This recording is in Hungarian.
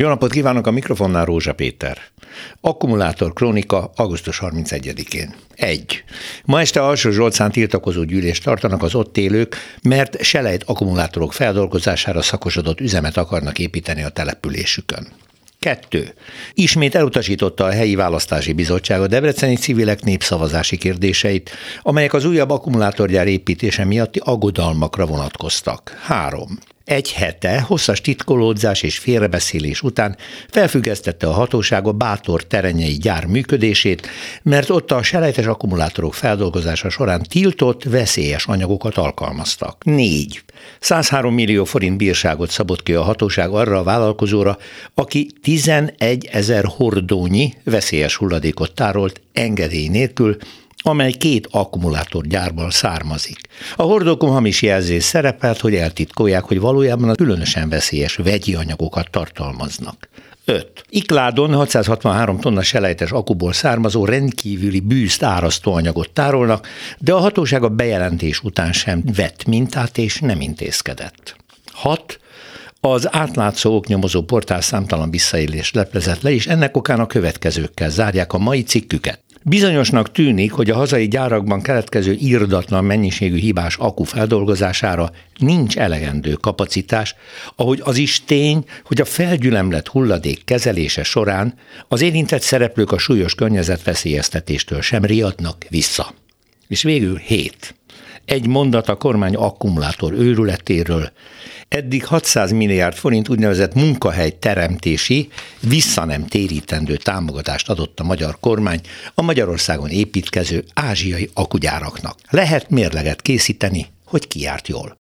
Jó napot kívánok a mikrofonnál Rózsa Péter. Akkumulátor krónika augusztus 31-én. 1. Ma este Alsó Zsolcán tiltakozó gyűlést tartanak az ott élők, mert selejt akkumulátorok feldolgozására szakosodott üzemet akarnak építeni a településükön. Kettő. Ismét elutasította a helyi választási bizottság a debreceni civilek népszavazási kérdéseit, amelyek az újabb akkumulátorgyár építése miatti aggodalmakra vonatkoztak. Három egy hete hosszas titkolódzás és félrebeszélés után felfüggesztette a hatóság a Bátor terenyei gyár működését, mert ott a selejtes akkumulátorok feldolgozása során tiltott, veszélyes anyagokat alkalmaztak. 4. 103 millió forint bírságot szabott ki a hatóság arra a vállalkozóra, aki 11 ezer hordónyi veszélyes hulladékot tárolt engedély nélkül, amely két akkumulátorgyárból származik. A hordókon hamis jelzés szerepelt, hogy eltitkolják, hogy valójában a különösen veszélyes vegyi anyagokat tartalmaznak. 5. Ikládon 663 tonna selejtes akuból származó rendkívüli bűzt árasztó anyagot tárolnak, de a hatóság a bejelentés után sem vett mintát és nem intézkedett. 6. Az átlátszó oknyomozó portál számtalan visszaélést leplezett le, és ennek okán a következőkkel zárják a mai cikküket. Bizonyosnak tűnik, hogy a hazai gyárakban keletkező írdatlan mennyiségű hibás akku feldolgozására nincs elegendő kapacitás, ahogy az is tény, hogy a felgyülemlett hulladék kezelése során az érintett szereplők a súlyos környezetveszélyeztetéstől sem riadnak vissza. És végül hét. Egy mondat a kormány akkumulátor őrületéről. Eddig 600 milliárd forint úgynevezett munkahely teremtési, vissza nem térítendő támogatást adott a magyar kormány a Magyarországon építkező ázsiai akugyáraknak. Lehet mérleget készíteni, hogy kiárt jól.